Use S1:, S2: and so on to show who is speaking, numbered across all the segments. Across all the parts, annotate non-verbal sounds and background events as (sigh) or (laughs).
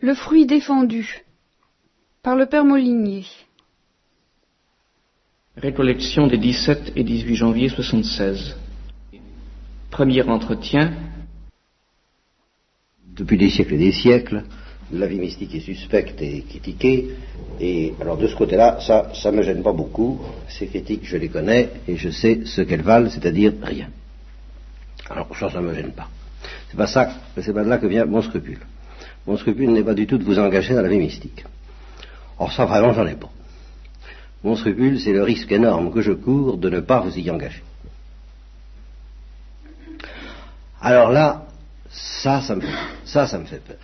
S1: Le fruit défendu par le père Molinier.
S2: Récollection des 17 et 18 janvier 76. Premier entretien.
S3: Depuis des siècles et des siècles, la vie mystique est suspecte et critiquée. Et alors de ce côté-là, ça, ça me gêne pas beaucoup. Ces critiques, je les connais et je sais ce qu'elles valent, c'est-à-dire rien. Alors ça, ça me gêne pas. C'est pas ça, c'est pas de là que vient mon scrupule. Mon scrupule n'est pas du tout de vous engager dans la vie mystique. Or ça, vraiment, j'en ai pas. Mon scrupule, c'est le risque énorme que je cours de ne pas vous y engager. Alors là, ça, ça me fait, ça, ça peur.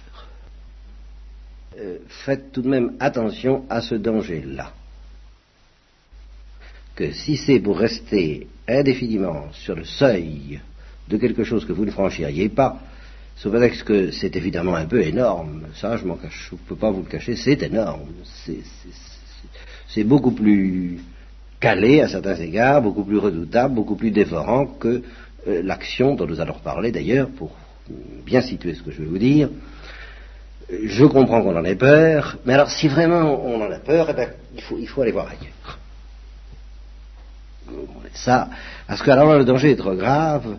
S3: Euh, faites tout de même attention à ce danger-là. Que si c'est pour rester indéfiniment sur le seuil de quelque chose que vous ne franchiriez pas, sous prétexte que c'est évidemment un peu énorme, ça je ne peux pas vous le cacher, c'est énorme. C'est beaucoup plus calé à certains égards, beaucoup plus redoutable, beaucoup plus dévorant que euh, l'action dont nous allons parler d'ailleurs, pour bien situer ce que je vais vous dire. Je comprends qu'on en ait peur, mais alors si vraiment on en a peur, eh bien, il, faut, il faut aller voir ailleurs. Ça, parce que alors le danger est trop grave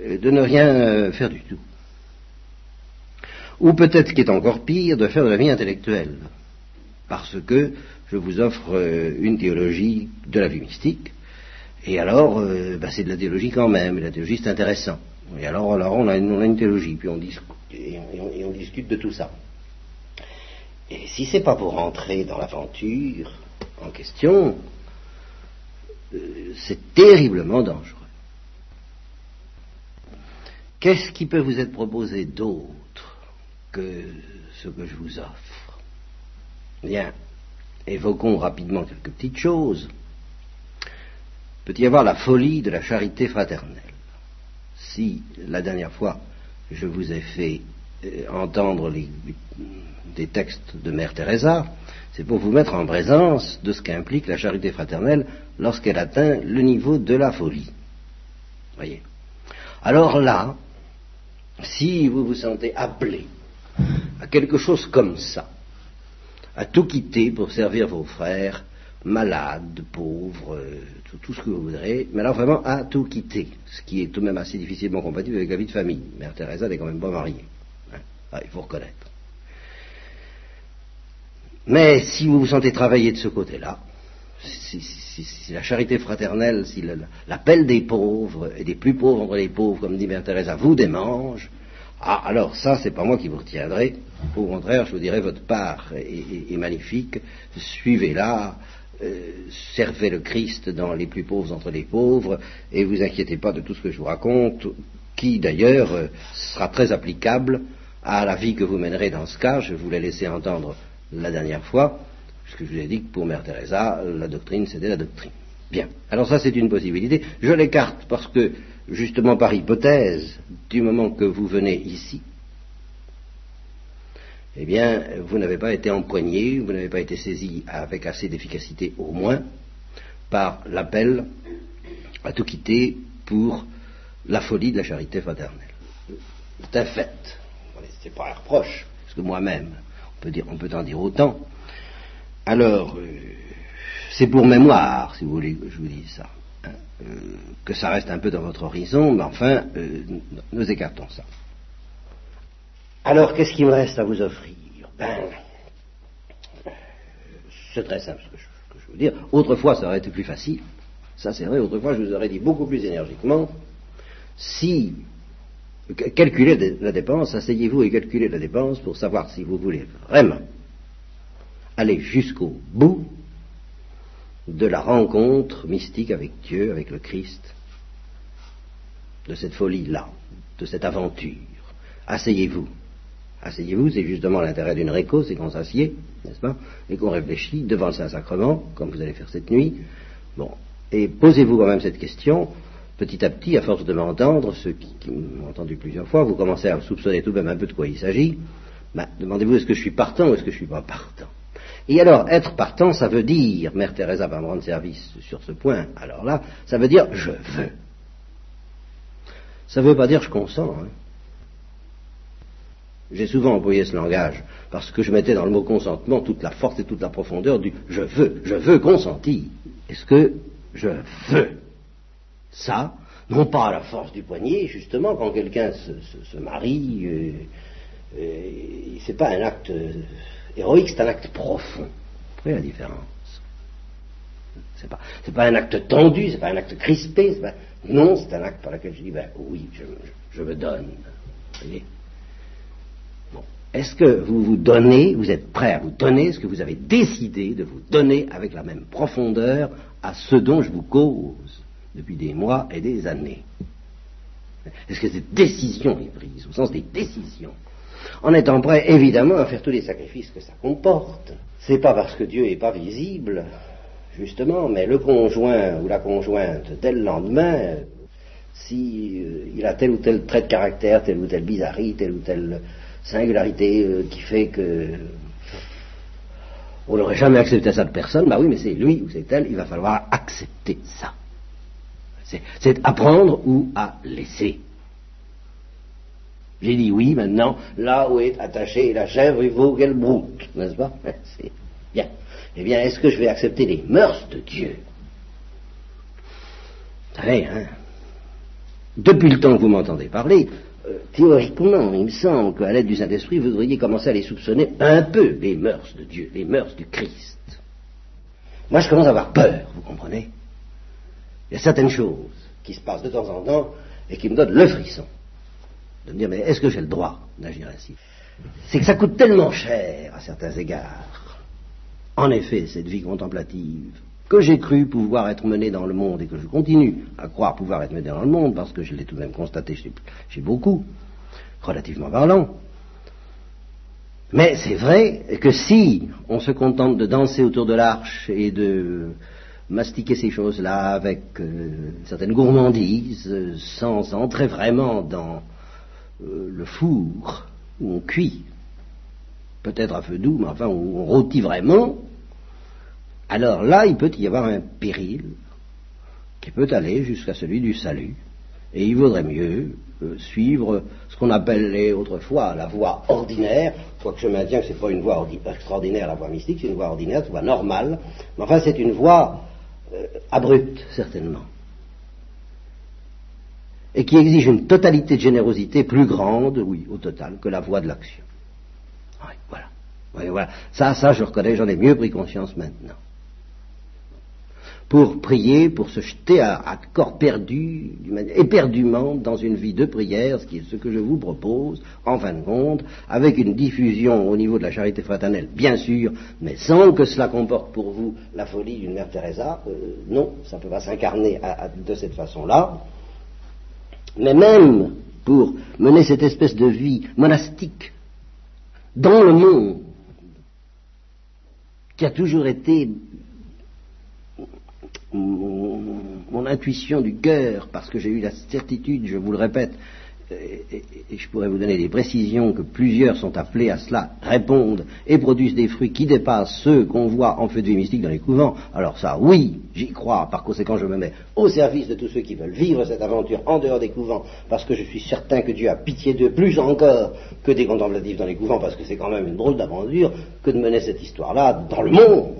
S3: euh, de ne rien euh, faire du tout. Ou peut-être ce qui est encore pire, de faire de la vie intellectuelle. Parce que je vous offre euh, une théologie de la vie mystique, et alors bah, c'est de la théologie quand même, et la théologie c'est intéressant. Et alors, on, a une, théologie, puis on, discute, et on, discute de tout ça. Et si c'est pas pour rentrer dans l'aventure en question, c'est terriblement dangereux. Qu'est-ce qui peut vous être proposé d'autre que ce que je vous offre Bien, évoquons rapidement quelques petites choses. Peut y avoir la folie de la charité fraternelle. Si la dernière fois je vous ai fait euh, entendre des textes de Mère Teresa, c'est pour vous mettre en présence de ce qu'implique la charité fraternelle lorsqu'elle atteint le niveau de la folie. Voyez. Alors là, si vous vous sentez appelé à quelque chose comme ça, à tout quitter pour servir vos frères, malades, pauvres, euh, tout, ce que vous voudrez, mais alors vraiment à tout quitter, ce qui est tout de même assez difficilement compatible avec la vie de famille. Mère Teresa n'est quand même pas mariée, hein? ah, il faut reconnaître. Mais si vous vous sentez travailler de ce côté-là, si, la charité fraternelle, si l'appel des pauvres et des plus pauvres entre les pauvres, comme dit Mère Teresa, vous démange, ah, alors ça, c'est pas moi qui vous retiendrai. Au contraire, je vous dirai, votre part est, magnifique. Suivez-la, euh, servez le Christ dans les plus pauvres entre les pauvres, et vous inquiétez pas de tout ce que je vous raconte, qui d'ailleurs euh, sera très applicable à la vie que vous mènerez dans ce cas. Je vous l'ai laissé entendre la dernière fois, puisque je vous ai dit que pour Mère Teresa, la doctrine, c'était la doctrine. Bien. Alors ça, c'est une possibilité. Je l'écarte parce que, justement par hypothèse, du moment que vous venez ici, eh bien, vous n'avez pas été empoigné, vous n'avez pas été saisi avec assez d'efficacité au moins par l'appel à tout quitter pour la folie de la charité fraternelle. C'est un fait. C'est pas un reproche, parce que moi-même, on peut, en dire autant. Alors, euh, c'est pour mémoire, si vous voulez que je vous dise ça. Hein, euh, que ça reste un peu dans votre horizon, mais enfin, euh, nous écartons ça. Alors, qu'est-ce qu'il me reste à vous offrir? Ben, c'est très simple ce que, je, veux dire. Autrefois, ça aurait été plus facile. Ça, c'est vrai. Autrefois, je vous aurais dit beaucoup plus énergiquement. Si calculez la dépense, asseyez-vous et calculez la dépense pour savoir si vous voulez vraiment aller jusqu'au bout de la rencontre mystique avec Dieu, avec le Christ, de cette folie-là, de cette aventure. Asseyez-vous. Asseyez-vous, c'est justement l'intérêt d'une réco, c'est qu'on s'assied, n'est-ce pas, et qu'on réfléchit devant le Saint-Sacrement, comme vous allez faire cette nuit. Bon, et posez-vous quand même cette question, petit à petit, à force de m'entendre, ceux qui, m'ont entendu plusieurs fois, vous commencez à soupçonner tout de même un peu de quoi il s'agit. Ben, demandez-vous est-ce que je suis partant ou est-ce que je suis pas partant? Et alors, être partant, ça veut dire, Mère Teresa va me rendre service sur ce point, alors là, ça veut dire je veux. Ça ne veut pas dire je consens. Hein. J'ai souvent employé ce langage parce que je mettais dans le mot consentement toute la force et toute la profondeur du je veux, je veux consentir. Est-ce que je veux ça, non pas à la force du poignet, justement, quand quelqu'un se, marie, euh, euh, c'est pas un acte héroïque, c'est un acte profond. Vous voyez la différence c'est pas, pas un acte tendu, c'est pas un acte crispé, non, c'est un acte par lequel je dis, ben oui, je, me donne. Est-ce que vous vous donnez, vous êtes prêt à vous donner ce que vous avez décidé de vous donner avec la même profondeur à ce dont je vous cause depuis des mois et des années? Est-ce que cette décision est prise, au sens des décisions en étant prêt évidemment à faire tous les sacrifices que ça comporte. C'est pas parce que Dieu n'est pas visible justement, mais le conjoint ou la conjointe, dès le lendemain, si euh, a tel ou tel trait de caractère, telle ou telle bizarrerie, telle ou telle singularité euh, qui fait que on n'aurait jamais accepté ça de personne, bah oui, mais c'est lui ou c'est elle, il va falloir accepter ça. C'est apprendre ou à laisser. J'ai dit oui, maintenant, là où est attachée la chèvre, il faut qu'elle broute, n'est-ce pas? (laughs) Bien. Eh bien, est-ce que je vais accepter les mœurs de Dieu? Vous savez, hein Depuis le temps que vous m'entendez parler, euh, théoriquement, il me semble qu'à l'aide du Saint-Esprit, vous devriez commencer à les soupçonner un peu, les mœurs de Dieu, les mœurs du Christ. Moi, je commence à avoir peur, vous comprenez? Il y a certaines choses qui se passent de temps en temps et qui me donnent le frisson. De me dire, mais est-ce que j'ai le droit d'agir ainsi? C'est que ça coûte tellement cher à certains égards en effet, cette vie contemplative que j'ai cru pouvoir être menée dans le monde et que je continue à croire pouvoir être menée dans le monde, parce que je l'ai tout de même constaté chez, beaucoup, relativement parlant. Mais c'est vrai que si on se contente de danser autour de l'arche et de mastiquer ces choses-là avec euh, certaines gourmandises, sans entrer vraiment dans euh, le four où on cuit, peut-être à feu doux, mais enfin où on rôtit vraiment, alors là, il peut y avoir un péril qui peut aller jusqu'à celui du salut. Et il vaudrait mieux euh, suivre ce qu'on appelait autrefois la voie ordinaire, quoique je maintiens que ce n'est pas une voie extraordinaire, la voie mystique, c'est une voie ordinaire, une voie normale, mais enfin c'est une voie euh, abrupte, certainement, et qui exige une totalité de générosité plus grande, oui, au total, que la voie de l'action. Voilà. Voilà. Ça, ça, je reconnais, j'en ai mieux pris conscience maintenant pour prier, pour se jeter à, corps perdu, éperdument dans une vie de prière, ce que je vous propose, en fin de compte, avec une diffusion au niveau de la charité fraternelle, bien sûr, mais sans que cela comporte pour vous la folie d'une mère Teresa. Euh, non, ça ne peut pas s'incarner de cette façon-là. Mais même pour mener cette espèce de vie monastique dans le monde, qui a toujours été mon, intuition du cœur, parce que j'ai eu la certitude, je vous le répète, et, je pourrais vous donner des précisions que plusieurs sont appelés à cela, répondent et produisent des fruits qui dépassent ceux qu'on voit en feu de vie mystique dans les couvents. Alors ça, oui, j'y crois. Par conséquent, je me mets au service de tous ceux qui veulent vivre cette aventure en dehors des couvents, parce que je suis certain que Dieu a pitié d'eux plus encore que des contemplatifs dans les couvents, parce que c'est quand même une drôle d'aventure que de mener cette histoire-là dans le monde.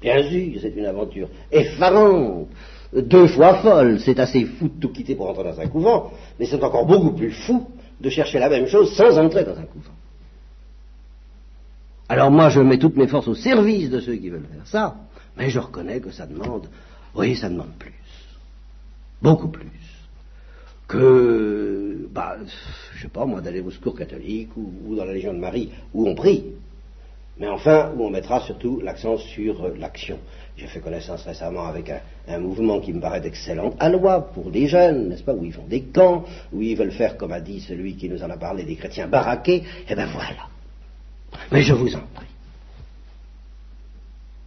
S3: Bien sûr, c'est une aventure effarante, deux fois folle. C'est assez fou de tout quitter pour entrer dans un couvent, mais c'est encore beaucoup plus fou de chercher la même chose sans entrer dans un couvent. Alors moi, je mets toutes mes forces au service de ceux qui veulent faire ça, mais je reconnais que ça demande, oui, ça demande plus, beaucoup plus que, bah, je sais pas moi, d'aller au secours catholique ou dans la Légion de Marie où on prie mais enfin où on mettra surtout l'accent sur euh, l'action. J'ai fait connaissance récemment avec un, mouvement qui me paraît excellent, à loi pour les jeunes, n'est-ce pas, où ils font des camps, où ils veulent faire, comme a dit celui qui nous en a parlé, des chrétiens baraqués, eh bien voilà. Mais je vous en prie.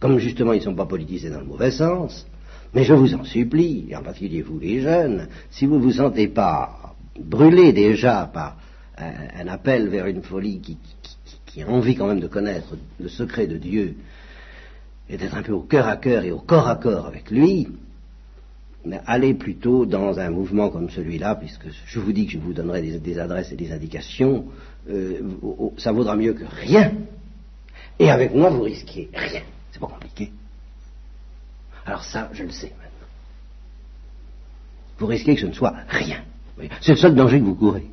S3: Comme justement ils ne sont pas politisés dans le mauvais sens, mais je vous en supplie, et en particulier vous les jeunes, si vous ne vous sentez pas brûlés déjà par un, appel vers une folie qui a envie quand même de connaître le secret de Dieu et d'être un peu au cœur à cœur et au corps à corps avec lui, mais allez plutôt dans un mouvement comme celui-là, puisque je vous dis que je vous donnerai des, adresses et des indications, euh, ça vaudra mieux que rien. Et avec moi, vous risquez rien. C'est pas compliqué. Alors ça, je le sais maintenant. Vous risquez que ce ne soit rien. C'est le seul danger que vous courez.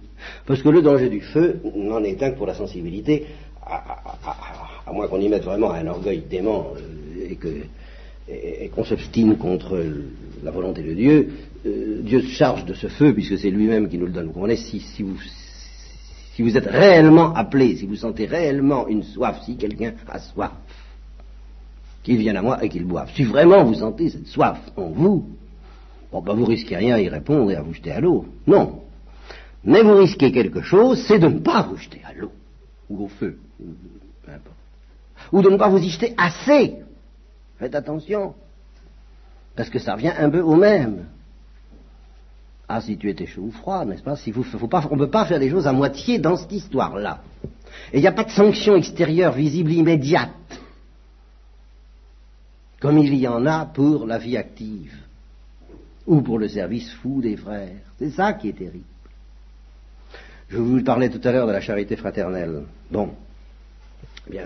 S3: Parce que le danger du feu n'en est un que pour la sensibilité, à, moins qu'on y mette vraiment un orgueil dément euh, et et, qu'on s'obstine contre la volonté de Dieu, euh, Dieu se charge de ce feu puisque c'est lui-même qui nous le donne. Vous comprenez si, si, vous, si vous êtes réellement appelé, si vous sentez réellement une soif, si quelqu'un a soif, qu'il vienne à moi et qu'il boive. Si vraiment vous sentez cette soif en vous, bon ben vous risquez rien à y répondre et à vous jeter à l'eau. Non. Mais vous risquez quelque chose, c'est de ne pas vous jeter à l'eau, ou au feu, ou de ne pas vous y jeter assez. Faites attention. Parce que ça revient un peu au même. Ah, si tu étais chaud ou froid, n'est-ce pas, si vous, On ne peut pas faire des choses à moitié dans cette histoire-là. Et il n'y a pas de sanction extérieure visible immédiate, comme il y en a pour la vie active, ou pour le service fou des frères. C'est ça qui est terrible. Je vous parlais tout à l'heure de la charité fraternelle. Bon, bien,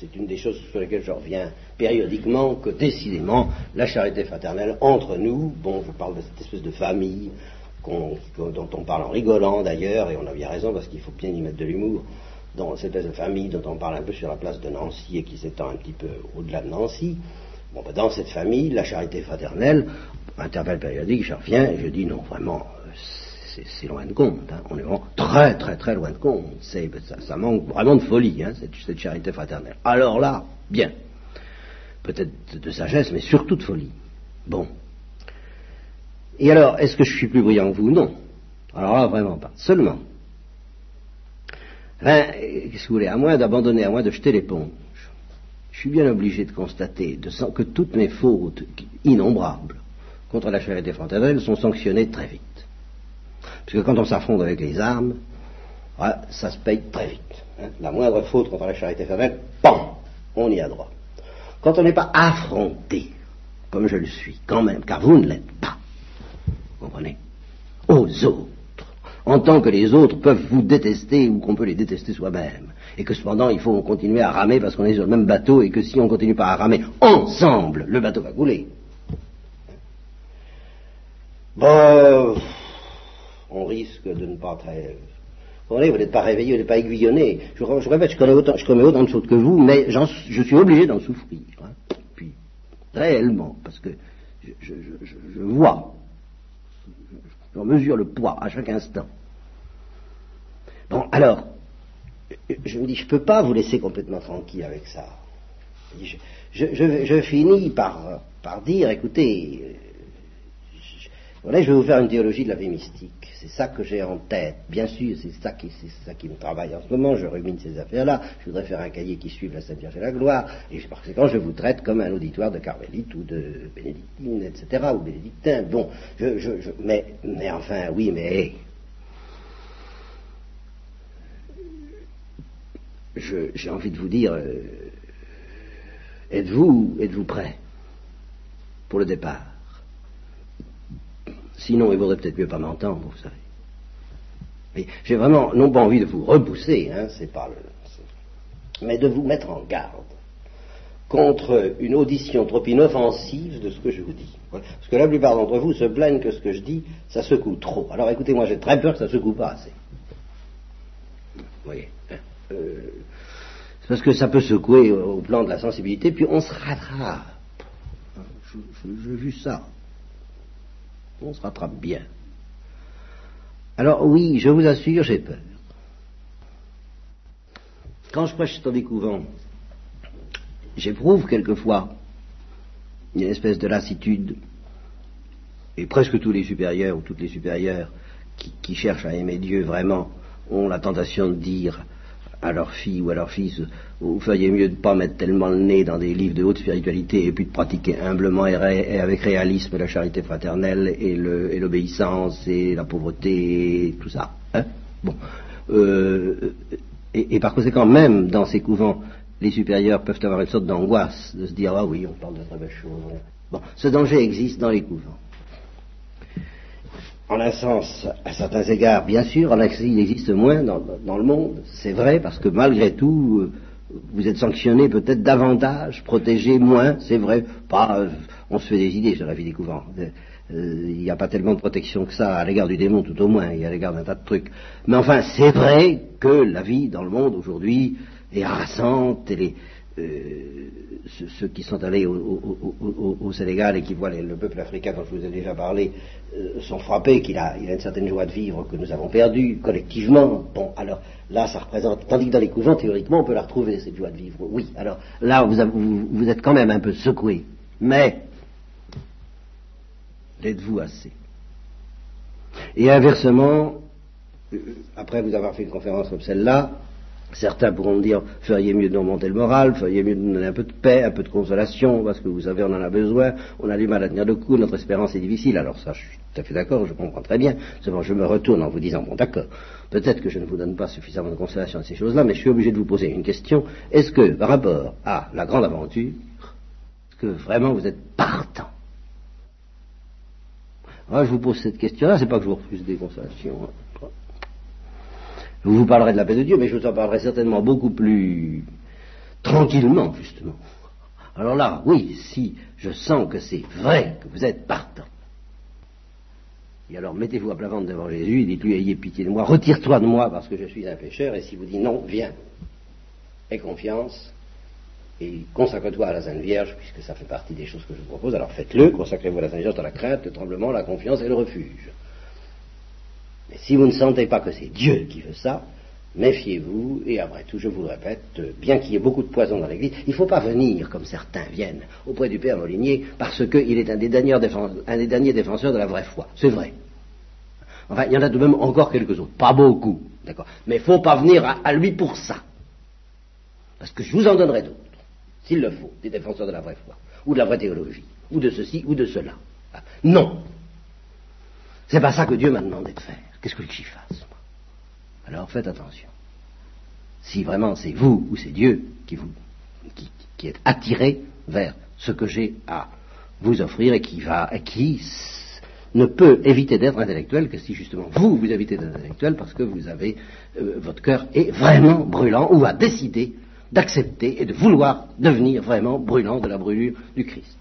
S3: c'est une des choses sur lesquelles je reviens périodiquement, que décidément, la charité fraternelle entre nous, bon, je parle de cette espèce de famille dont on parle en rigolant d'ailleurs, et on a bien raison parce qu'il faut bien y mettre de l'humour, dans cette espèce de famille dont on parle un peu sur la place de Nancy et qui s'étend un petit peu au-delà de Nancy. Bon, ben, dans cette famille, la charité fraternelle, intervalle périodique, je reviens et je dis non, vraiment, c'est loin de compte. Hein. On est vraiment très très très loin de compte. Ça, manque vraiment de folie, hein, cette, charité fraternelle. Alors là, bien. Peut-être de sagesse, mais surtout de folie. Bon. Et alors, est-ce que je suis plus brillant que vous? Non. Alors là, vraiment pas. Seulement. Hein, qu'est-ce que vous voulez? À moins d'abandonner, à moins de jeter l'éponge. Je suis bien obligé de constater que toutes mes fautes innombrables contre la charité fraternelle sont sanctionnées très vite. Parce que quand on s'affronte avec les armes, ça se paye très vite. Hein. La moindre faute contre la charité fraternelle, PAM On y a droit. Quand on n'est pas affronté, comme je le suis, quand même, car vous ne l'êtes pas, vous comprenez, aux autres, en tant que les autres peuvent vous détester ou qu'on peut les détester soi-même, et que cependant il faut continuer à ramer parce qu'on est sur le même bateau, et que si on continue pas à ramer ensemble, le bateau va couler. Bon, on risque de ne pas être... Vous n'êtes pas réveillé, vous n'êtes pas aiguillonné. Je, répète, je connais autant, je connais autant de choses que vous, mais je suis obligé d'en souffrir. Hein. Puis, réellement, parce que je, vois, je, mesure le poids à chaque instant. Bon, alors, je me dis, je ne peux pas vous laisser complètement tranquille avec ça. Je, finis par dire, écoutez, voilà, je vais vous faire une théologie de la vie mystique. C'est ça que j'ai en tête. Bien sûr, c'est ça qui, me travaille en ce moment. Je rumine ces affaires-là. Je voudrais faire un cahier qui suive la Sainte Vierge et la gloire. Et par conséquent, je vous traite comme un auditoire de Carmélite ou de Bénédictine, etc., ou Bénédictin. Bon, je, je, je mais, mais enfin, oui, mais j'ai envie de vous dire, euh, êtes-vous êtes-vous prêt pour le départ? Sinon, il vaudrait peut-être mieux pas m'entendre, vous savez. J'ai vraiment, non pas envie de vous repousser, hein, c'est pas le, mais de vous mettre en garde contre une audition trop inoffensive de ce que je vous dis. Parce que la plupart d'entre vous se plaignent que ce que je dis, ça secoue trop. Alors écoutez, moi j'ai très peur que ça secoue pas assez. Vous voyez hein, euh, C'est parce que ça peut secouer au plan de la sensibilité, puis on se rattrape. Hein, j'ai vu ça on se rattrape bien. Alors oui, je vous assure, j'ai peur. Quand je prêche dans des couvents, j'éprouve quelquefois une espèce de lassitude, et presque tous les supérieurs ou toutes les supérieures qui, qui cherchent à aimer Dieu vraiment ont la tentation de dire à leur fille ou à leur fils, vous feriez mieux de ne pas mettre tellement le nez dans des livres de haute spiritualité et puis de pratiquer humblement et, avec réalisme la charité fraternelle et l'obéissance et, la pauvreté et tout ça. Hein? Bon. Euh, et, par conséquent, même dans ces couvents, les supérieurs peuvent avoir une sorte d'angoisse de se dire ah oui, on parle de très belles choses. Bon, ce danger existe dans les couvents. En un sens, à certains égards, bien sûr, en il existe moins dans, le monde, c'est vrai, parce que malgré tout, euh, vous êtes sanctionné peut-être davantage, protégé moins, c'est vrai, pas, euh, on se fait des idées sur la vie des couvents. Euh, il n'y a pas tellement de protection que ça à l'égard du démon, tout au moins, a à l'égard d'un tas de trucs. Mais enfin, c'est vrai que la vie dans le monde aujourd'hui est harassante, elle est, ceux, qui sont allés au, Sénégal et qui voient le peuple africain dont je vous ai déjà parlé euh, sont frappés qu'il a, il a une certaine joie de vivre que nous avons perdue collectivement. Bon, alors là, ça représente, tandis que dans les couvents, théoriquement, on peut la retrouver, cette joie de vivre. Oui, alors là, vous, vous, êtes quand même un peu secoué. Mais, l'êtes-vous assez? Et inversement, euh, après vous avoir fait une conférence comme celle-là, Certains pourront me dire, feriez mieux de remonter le moral, feriez mieux de nous donner un peu de paix, un peu de consolation, parce que vous savez, on en a besoin, on a du mal à tenir le coup, notre espérance est difficile. Alors ça, je suis tout à fait d'accord, je comprends très bien. Seulement, je me retourne en vous disant, bon d'accord, peut-être que je ne vous donne pas suffisamment de consolation à ces choses-là, mais je suis obligé de vous poser une question. Est-ce que, par rapport à la grande aventure, est-ce que vraiment vous êtes partant? Ah, Je vous pose cette question-là, c'est pas que je vous refuse des consolations. Hein. Je vous parlerai de la paix de Dieu, mais je vous en parlerai certainement beaucoup plus tranquillement, justement. Alors là, oui, si je sens que c'est vrai que vous êtes partant, et alors mettez-vous à plat ventre devant Jésus, dites-lui, ayez pitié de moi, retire-toi de moi parce que je suis un pécheur, et si vous dit non, viens, aie confiance, et consacre-toi à la Sainte Vierge, puisque ça fait partie des choses que je vous propose, alors faites-le, consacrez-vous à la Sainte Vierge dans la crainte, le tremblement, la confiance et le refuge. Si vous ne sentez pas que c'est Dieu qui veut ça, méfiez-vous, et après tout, je vous le répète, bien qu'il y ait beaucoup de poison dans l'Église, il ne faut pas venir, comme certains viennent, auprès du Père Molinier, parce qu'il est un des, derniers défenseurs de la vraie foi. C'est vrai. Enfin, il y en a de même encore quelques autres, pas beaucoup, d'accord. Mais il ne faut pas venir à, lui pour ça. Parce que je vous en donnerai d'autres, s'il le faut, des défenseurs de la vraie foi, ou de la vraie théologie, ou de ceci, ou de cela. Non. C'est pas ça que Dieu m'a demandé de faire. Qu'est-ce que j'y fasse Alors faites attention. Si vraiment c'est vous ou c'est Dieu qui, vous, qui, est attiré vers ce que j'ai à vous offrir et qui va, et qui ne peut éviter d'être intellectuel que si justement vous vous évitez d'être intellectuel parce que vous avez euh, votre cœur est vraiment brûlant ou a décidé d'accepter et de vouloir devenir vraiment brûlant de la brûlure du Christ.